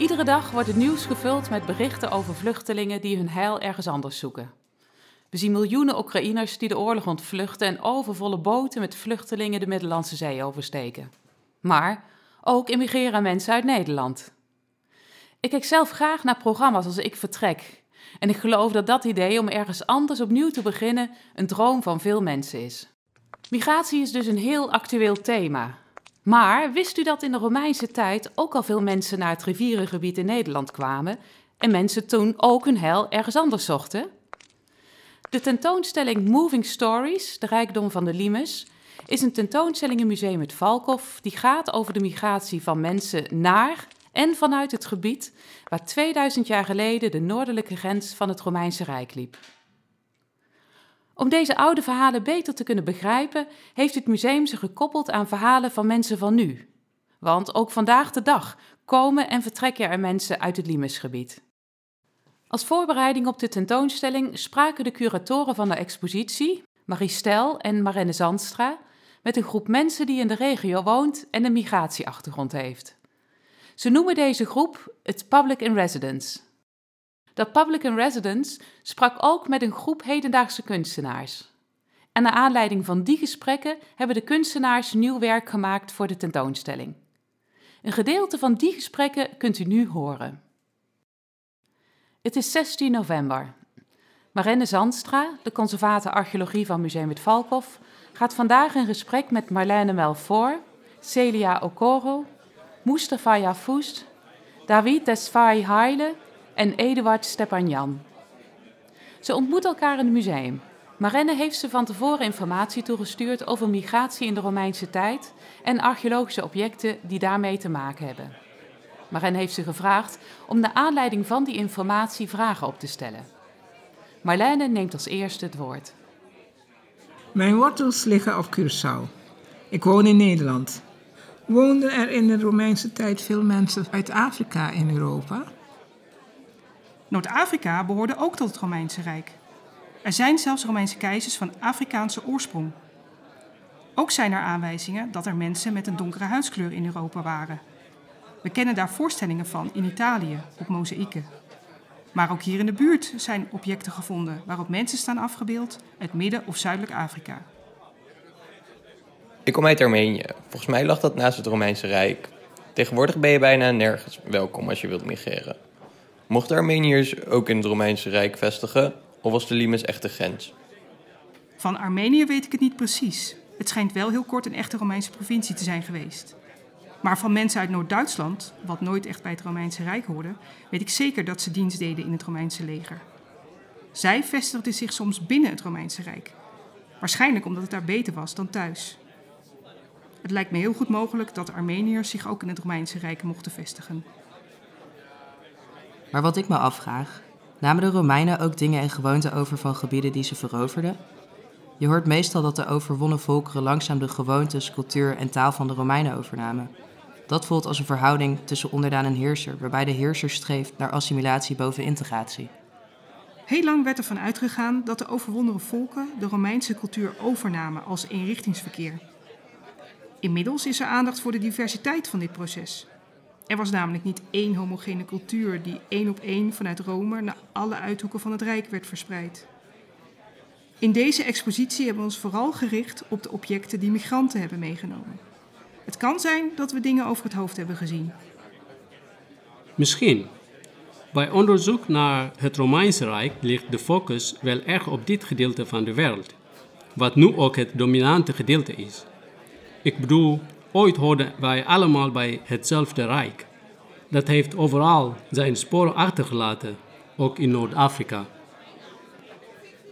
Iedere dag wordt het nieuws gevuld met berichten over vluchtelingen die hun heil ergens anders zoeken. We zien miljoenen Oekraïners die de oorlog ontvluchten en overvolle boten met vluchtelingen de Middellandse Zee oversteken. Maar ook immigreren mensen uit Nederland. Ik kijk zelf graag naar programma's als ik vertrek. En ik geloof dat dat idee om ergens anders opnieuw te beginnen een droom van veel mensen is. Migratie is dus een heel actueel thema. Maar wist u dat in de Romeinse tijd ook al veel mensen naar het rivierengebied in Nederland kwamen en mensen toen ook hun heil ergens anders zochten? De tentoonstelling Moving Stories, de rijkdom van de Limes, is een tentoonstelling in Museum het Valkhof die gaat over de migratie van mensen naar en vanuit het gebied waar 2000 jaar geleden de noordelijke grens van het Romeinse Rijk liep. Om deze oude verhalen beter te kunnen begrijpen, heeft het museum zich gekoppeld aan verhalen van mensen van nu. Want ook vandaag de dag komen en vertrekken er mensen uit het Limesgebied. Als voorbereiding op de tentoonstelling spraken de curatoren van de expositie, Marie Stel en Marenne Zandstra, met een groep mensen die in de regio woont en een migratieachtergrond heeft. Ze noemen deze groep het Public in Residence. Dat Public in Residence sprak ook met een groep hedendaagse kunstenaars. En naar aanleiding van die gesprekken hebben de kunstenaars nieuw werk gemaakt voor de tentoonstelling. Een gedeelte van die gesprekken kunt u nu horen. Het is 16 november. Marenne Zandstra, de conservator archeologie van Museum het Valkhof, gaat vandaag in gesprek met Marlene Melfor, Celia Okoro, Mustafa Yafous, David Tesfaye Haile en Eduard Stepanjan. Ze ontmoeten elkaar in het museum. Marenne heeft ze van tevoren informatie toegestuurd over migratie in de Romeinse tijd en archeologische objecten die daarmee te maken hebben. Marenne heeft ze gevraagd om naar aanleiding van die informatie vragen op te stellen. Marlene neemt als eerste het woord. Mijn wortels liggen op Curaçao. Ik woon in Nederland. Woonden er in de Romeinse tijd veel mensen uit Afrika in Europa? Noord-Afrika behoorde ook tot het Romeinse Rijk. Er zijn zelfs Romeinse keizers van Afrikaanse oorsprong. Ook zijn er aanwijzingen dat er mensen met een donkere huidskleur in Europa waren. We kennen daar voorstellingen van in Italië op mozaïeken. Maar ook hier in de buurt zijn objecten gevonden waarop mensen staan afgebeeld uit Midden- of Zuidelijk Afrika. Ik kom uit Armenië. Volgens mij lag dat naast het Romeinse Rijk. Tegenwoordig ben je bijna nergens welkom als je wilt migreren. Mochten Armeniërs ook in het Romeinse Rijk vestigen, of was de Limes echt de grens? Van Armenië weet ik het niet precies. Het schijnt wel heel kort een echte Romeinse provincie te zijn geweest. Maar van mensen uit Noord-Duitsland, wat nooit echt bij het Romeinse Rijk hoorde, weet ik zeker dat ze dienst deden in het Romeinse leger. Zij vestigden zich soms binnen het Romeinse Rijk. Waarschijnlijk omdat het daar beter was dan thuis. Het lijkt me heel goed mogelijk dat Armeniërs zich ook in het Romeinse Rijk mochten vestigen. Maar wat ik me afvraag, namen de Romeinen ook dingen en gewoonten over van gebieden die ze veroverden? Je hoort meestal dat de overwonnen volkeren langzaam de gewoontes, cultuur en taal van de Romeinen overnamen. Dat voelt als een verhouding tussen onderdaan en heerser, waarbij de heerser streeft naar assimilatie boven integratie. Heel lang werd ervan uitgegaan dat de overwonnen volken de Romeinse cultuur overnamen als eenrichtingsverkeer. Inmiddels is er aandacht voor de diversiteit van dit proces. Er was namelijk niet één homogene cultuur die één op één vanuit Rome naar alle uithoeken van het Rijk werd verspreid. In deze expositie hebben we ons vooral gericht op de objecten die migranten hebben meegenomen. Het kan zijn dat we dingen over het hoofd hebben gezien. Misschien. Bij onderzoek naar het Romeinse Rijk ligt de focus wel erg op dit gedeelte van de wereld, wat nu ook het dominante gedeelte is. Ik bedoel, ooit hoorden wij allemaal bij hetzelfde Rijk. Dat heeft overal zijn sporen achtergelaten, ook in Noord-Afrika.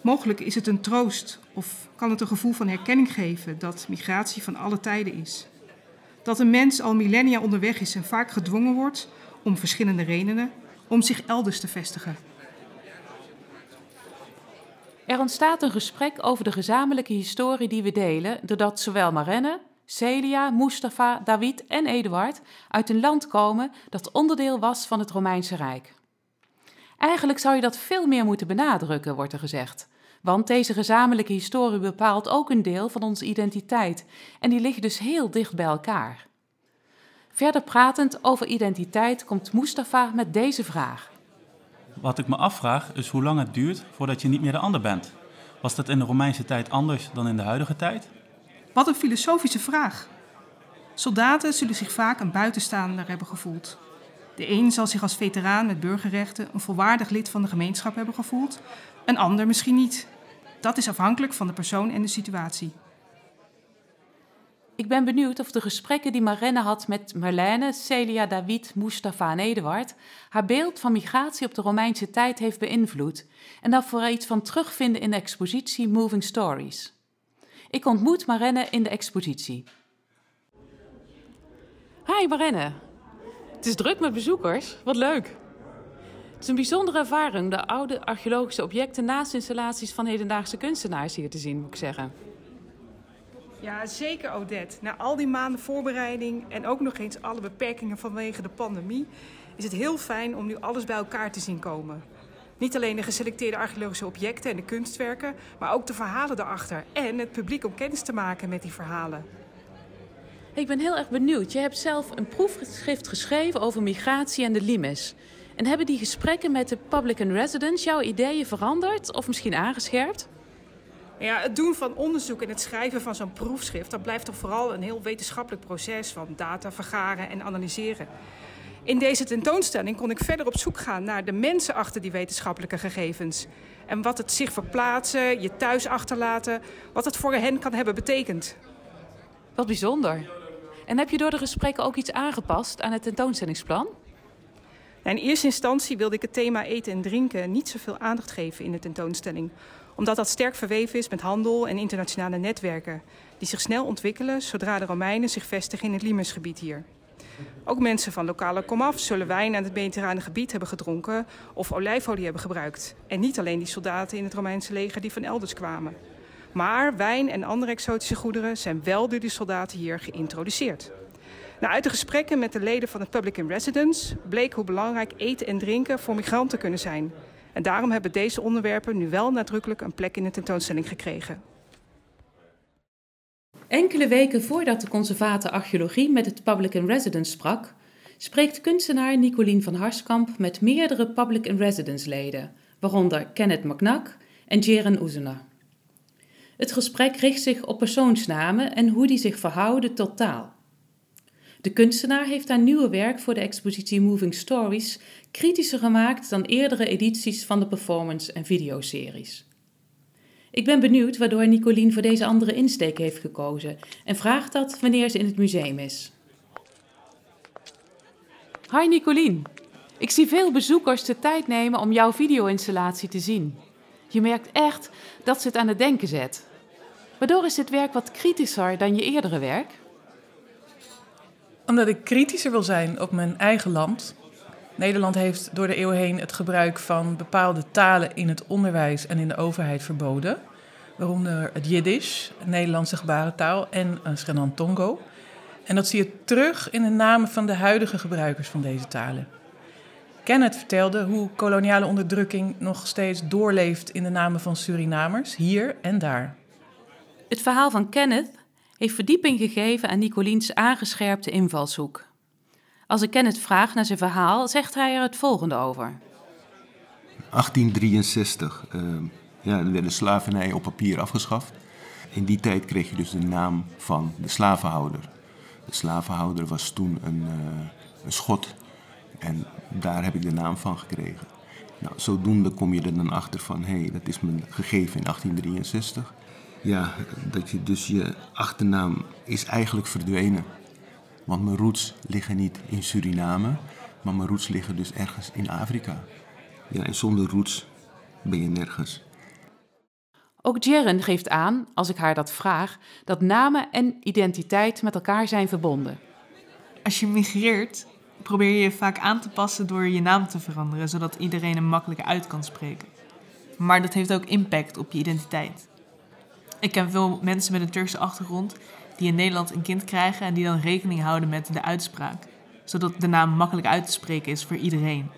Mogelijk is het een troost of kan het een gevoel van herkenning geven dat migratie van alle tijden is. Dat een mens al millennia onderweg is en vaak gedwongen wordt, om verschillende redenen, om zich elders te vestigen. Er ontstaat een gesprek over de gezamenlijke historie die we delen, doordat zowel Marenne, Celia, Mustafa, David en Eduard uit een land komen dat onderdeel was van het Romeinse Rijk. Eigenlijk zou je dat veel meer moeten benadrukken, wordt er gezegd. Want deze gezamenlijke historie bepaalt ook een deel van onze identiteit en die ligt dus heel dicht bij elkaar. Verder pratend over identiteit komt Mustafa met deze vraag. Wat ik me afvraag is hoe lang het duurt voordat je niet meer de ander bent. Was dat in de Romeinse tijd anders dan in de huidige tijd? Wat een filosofische vraag. Soldaten zullen zich vaak een buitenstaander hebben gevoeld. De een zal zich als veteraan met burgerrechten een volwaardig lid van de gemeenschap hebben gevoeld, een ander misschien niet. Dat is afhankelijk van de persoon en de situatie. Ik ben benieuwd of de gesprekken die Marenne had met Marlene, Celia, David, Mustafa en Eduard haar beeld van migratie op de Romeinse tijd heeft beïnvloed en daar voor iets van terugvinden in de expositie Moving Stories. Ik ontmoet Marenne in de expositie. Hi Marenne. Het is druk met bezoekers. Wat leuk. Het is een bijzondere ervaring de oude archeologische objecten naast installaties van hedendaagse kunstenaars hier te zien, moet ik zeggen. Ja, zeker Odette. Na al die maanden voorbereiding en ook nog eens alle beperkingen vanwege de pandemie, is het heel fijn om nu alles bij elkaar te zien komen. Niet alleen de geselecteerde archeologische objecten en de kunstwerken, maar ook de verhalen daarachter en het publiek om kennis te maken met die verhalen. Ik ben heel erg benieuwd. Je hebt zelf een proefschrift geschreven over migratie en de limes. En hebben die gesprekken met de public and residents jouw ideeën veranderd of misschien aangescherpt? Ja, het doen van onderzoek en het schrijven van zo'n proefschrift, dat blijft toch vooral een heel wetenschappelijk proces van data vergaren en analyseren. In deze tentoonstelling kon ik verder op zoek gaan naar de mensen achter die wetenschappelijke gegevens. En wat het zich verplaatsen, je thuis achterlaten, wat het voor hen kan hebben betekend. Wat bijzonder. En heb je door de gesprekken ook iets aangepast aan het tentoonstellingsplan? In eerste instantie wilde ik het thema eten en drinken niet zoveel aandacht geven in de tentoonstelling, omdat dat sterk verweven is met handel en internationale netwerken, die zich snel ontwikkelen zodra de Romeinen zich vestigen in het Limesgebied hier. Ook mensen van lokale komaf zullen wijn aan het mediterrane gebied hebben gedronken of olijfolie hebben gebruikt. En niet alleen die soldaten in het Romeinse leger die van elders kwamen. Maar wijn en andere exotische goederen zijn wel door die soldaten hier geïntroduceerd. Nou, uit de gesprekken met de leden van het Public in Residence bleek hoe belangrijk eten en drinken voor migranten kunnen zijn. En daarom hebben deze onderwerpen nu wel nadrukkelijk een plek in de tentoonstelling gekregen. Enkele weken voordat de conservator archeologie met het Public in Residence sprak, spreekt kunstenaar Nicolien van Harskamp met meerdere Public in Residence leden, waaronder Kenneth McNack en Jeren Oezena. Het gesprek richt zich op persoonsnamen en hoe die zich verhouden tot taal. De kunstenaar heeft haar nieuwe werk voor de expositie Moving Stories kritischer gemaakt dan eerdere edities van de performance- en videoseries. Ik ben benieuwd waardoor Nicolien voor deze andere insteek heeft gekozen en vraag dat wanneer ze in het museum is. Hi Nicolien. Ik zie veel bezoekers de tijd nemen om jouw video-installatie te zien. Je merkt echt dat ze het aan het denken zet. Waardoor is dit werk wat kritischer dan je eerdere werk? Omdat ik kritischer wil zijn op mijn eigen land. Nederland heeft door de eeuw heen het gebruik van bepaalde talen in het onderwijs en in de overheid verboden. Waaronder het Jiddisch, Nederlandse gebarentaal en Srenan Tongo. En dat zie je terug in de namen van de huidige gebruikers van deze talen. Kenneth vertelde hoe koloniale onderdrukking nog steeds doorleeft in de namen van Surinamers, hier en daar. Het verhaal van Kenneth heeft verdieping gegeven aan Nicoliens aangescherpte invalshoek. Als ik Kenneth vraag naar zijn verhaal, zegt hij er het volgende over. 1863, uh, ja, er werd de slavernij op papier afgeschaft. In die tijd kreeg je dus de naam van de slavenhouder. De slavenhouder was toen een, uh, een schot en daar heb ik de naam van gekregen. Nou, zodoende kom je er dan achter van, hé, hey, dat is me gegeven in 1863. Ja, dat je dus je achternaam is eigenlijk verdwenen. Want mijn roots liggen niet in Suriname, maar mijn roots liggen dus ergens in Afrika. Ja, en zonder roots ben je nergens. Ook Jeren geeft aan, als ik haar dat vraag, dat namen en identiteit met elkaar zijn verbonden. Als je migreert, probeer je je vaak aan te passen door je naam te veranderen, zodat iedereen hem makkelijker uit kan spreken. Maar dat heeft ook impact op je identiteit. Ik ken veel mensen met een Turkse achtergrond die in Nederland een kind krijgen en die dan rekening houden met de uitspraak, zodat de naam makkelijk uit te spreken is voor iedereen.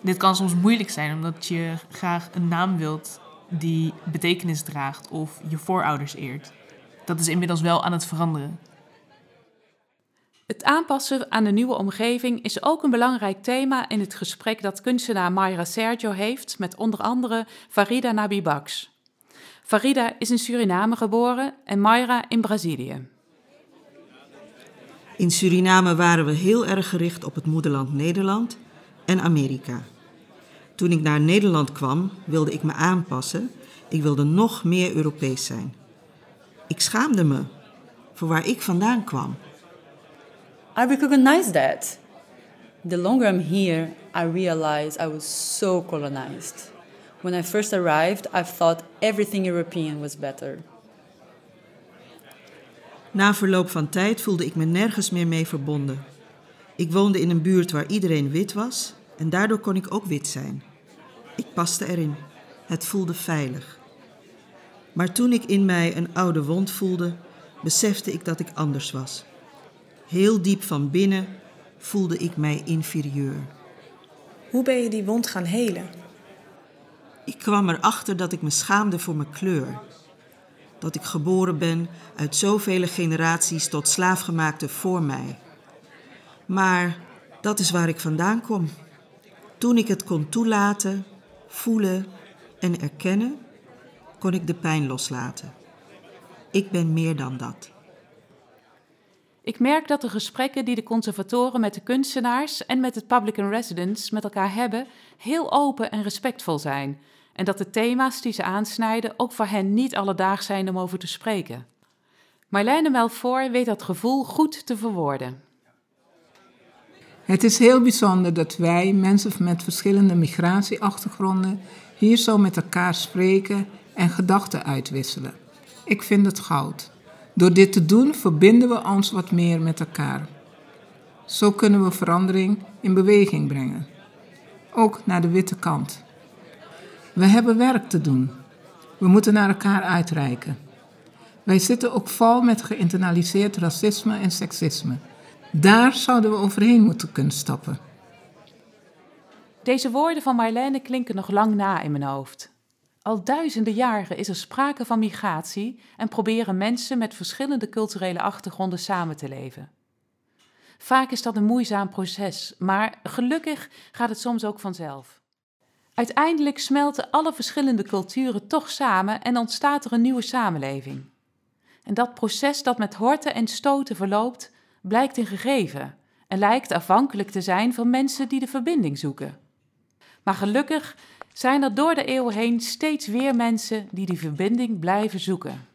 Dit kan soms moeilijk zijn omdat je graag een naam wilt die betekenis draagt of je voorouders eert. Dat is inmiddels wel aan het veranderen. Het aanpassen aan de nieuwe omgeving is ook een belangrijk thema in het gesprek dat kunstenaar Mayra Sergio heeft met onder andere Farida Nabibaks. Farida is in Suriname geboren en Mayra in Brazilië. In Suriname waren we heel erg gericht op het moederland Nederland en Amerika. Toen ik naar Nederland kwam, wilde ik me aanpassen. Ik wilde nog meer Europees zijn. Ik schaamde me voor waar ik vandaan kwam. I recognize that. The longer I'm here, I realize I was so colonized. When I first arrived, I thought everything European was better. Na verloop van tijd voelde ik me nergens meer mee verbonden. Ik woonde in een buurt waar iedereen wit was en daardoor kon ik ook wit zijn. Ik paste erin. Het voelde veilig. Maar toen ik in mij een oude wond voelde, besefte ik dat ik anders was. Heel diep van binnen voelde ik mij inferieur. Hoe ben je die wond gaan helen? Ik kwam erachter dat ik me schaamde voor mijn kleur. Dat ik geboren ben uit zoveel generaties tot slaafgemaakte voor mij. Maar dat is waar ik vandaan kom. Toen ik het kon toelaten, voelen en erkennen, kon ik de pijn loslaten. Ik ben meer dan dat. Ik merk dat de gesprekken die de conservatoren met de kunstenaars en met het public in residence met elkaar hebben heel open en respectvol zijn. En dat de thema's die ze aansnijden ook voor hen niet alledaags zijn om over te spreken. Marlene Melfoor weet dat gevoel goed te verwoorden. Het is heel bijzonder dat wij, mensen met verschillende migratieachtergronden, hier zo met elkaar spreken en gedachten uitwisselen. Ik vind het goud. Door dit te doen verbinden we ons wat meer met elkaar. Zo kunnen we verandering in beweging brengen. Ook naar de witte kant. We hebben werk te doen. We moeten naar elkaar uitreiken. Wij zitten ook vol met geïnternaliseerd racisme en seksisme. Daar zouden we overheen moeten kunnen stappen. Deze woorden van Marlene klinken nog lang na in mijn hoofd. Al duizenden jaren is er sprake van migratie en proberen mensen met verschillende culturele achtergronden samen te leven. Vaak is dat een moeizaam proces, maar gelukkig gaat het soms ook vanzelf. Uiteindelijk smelten alle verschillende culturen toch samen en ontstaat er een nieuwe samenleving. En dat proces dat met horten en stoten verloopt, blijkt een gegeven en lijkt afhankelijk te zijn van mensen die de verbinding zoeken. Maar gelukkig zijn er door de eeuwen heen steeds weer mensen die die verbinding blijven zoeken.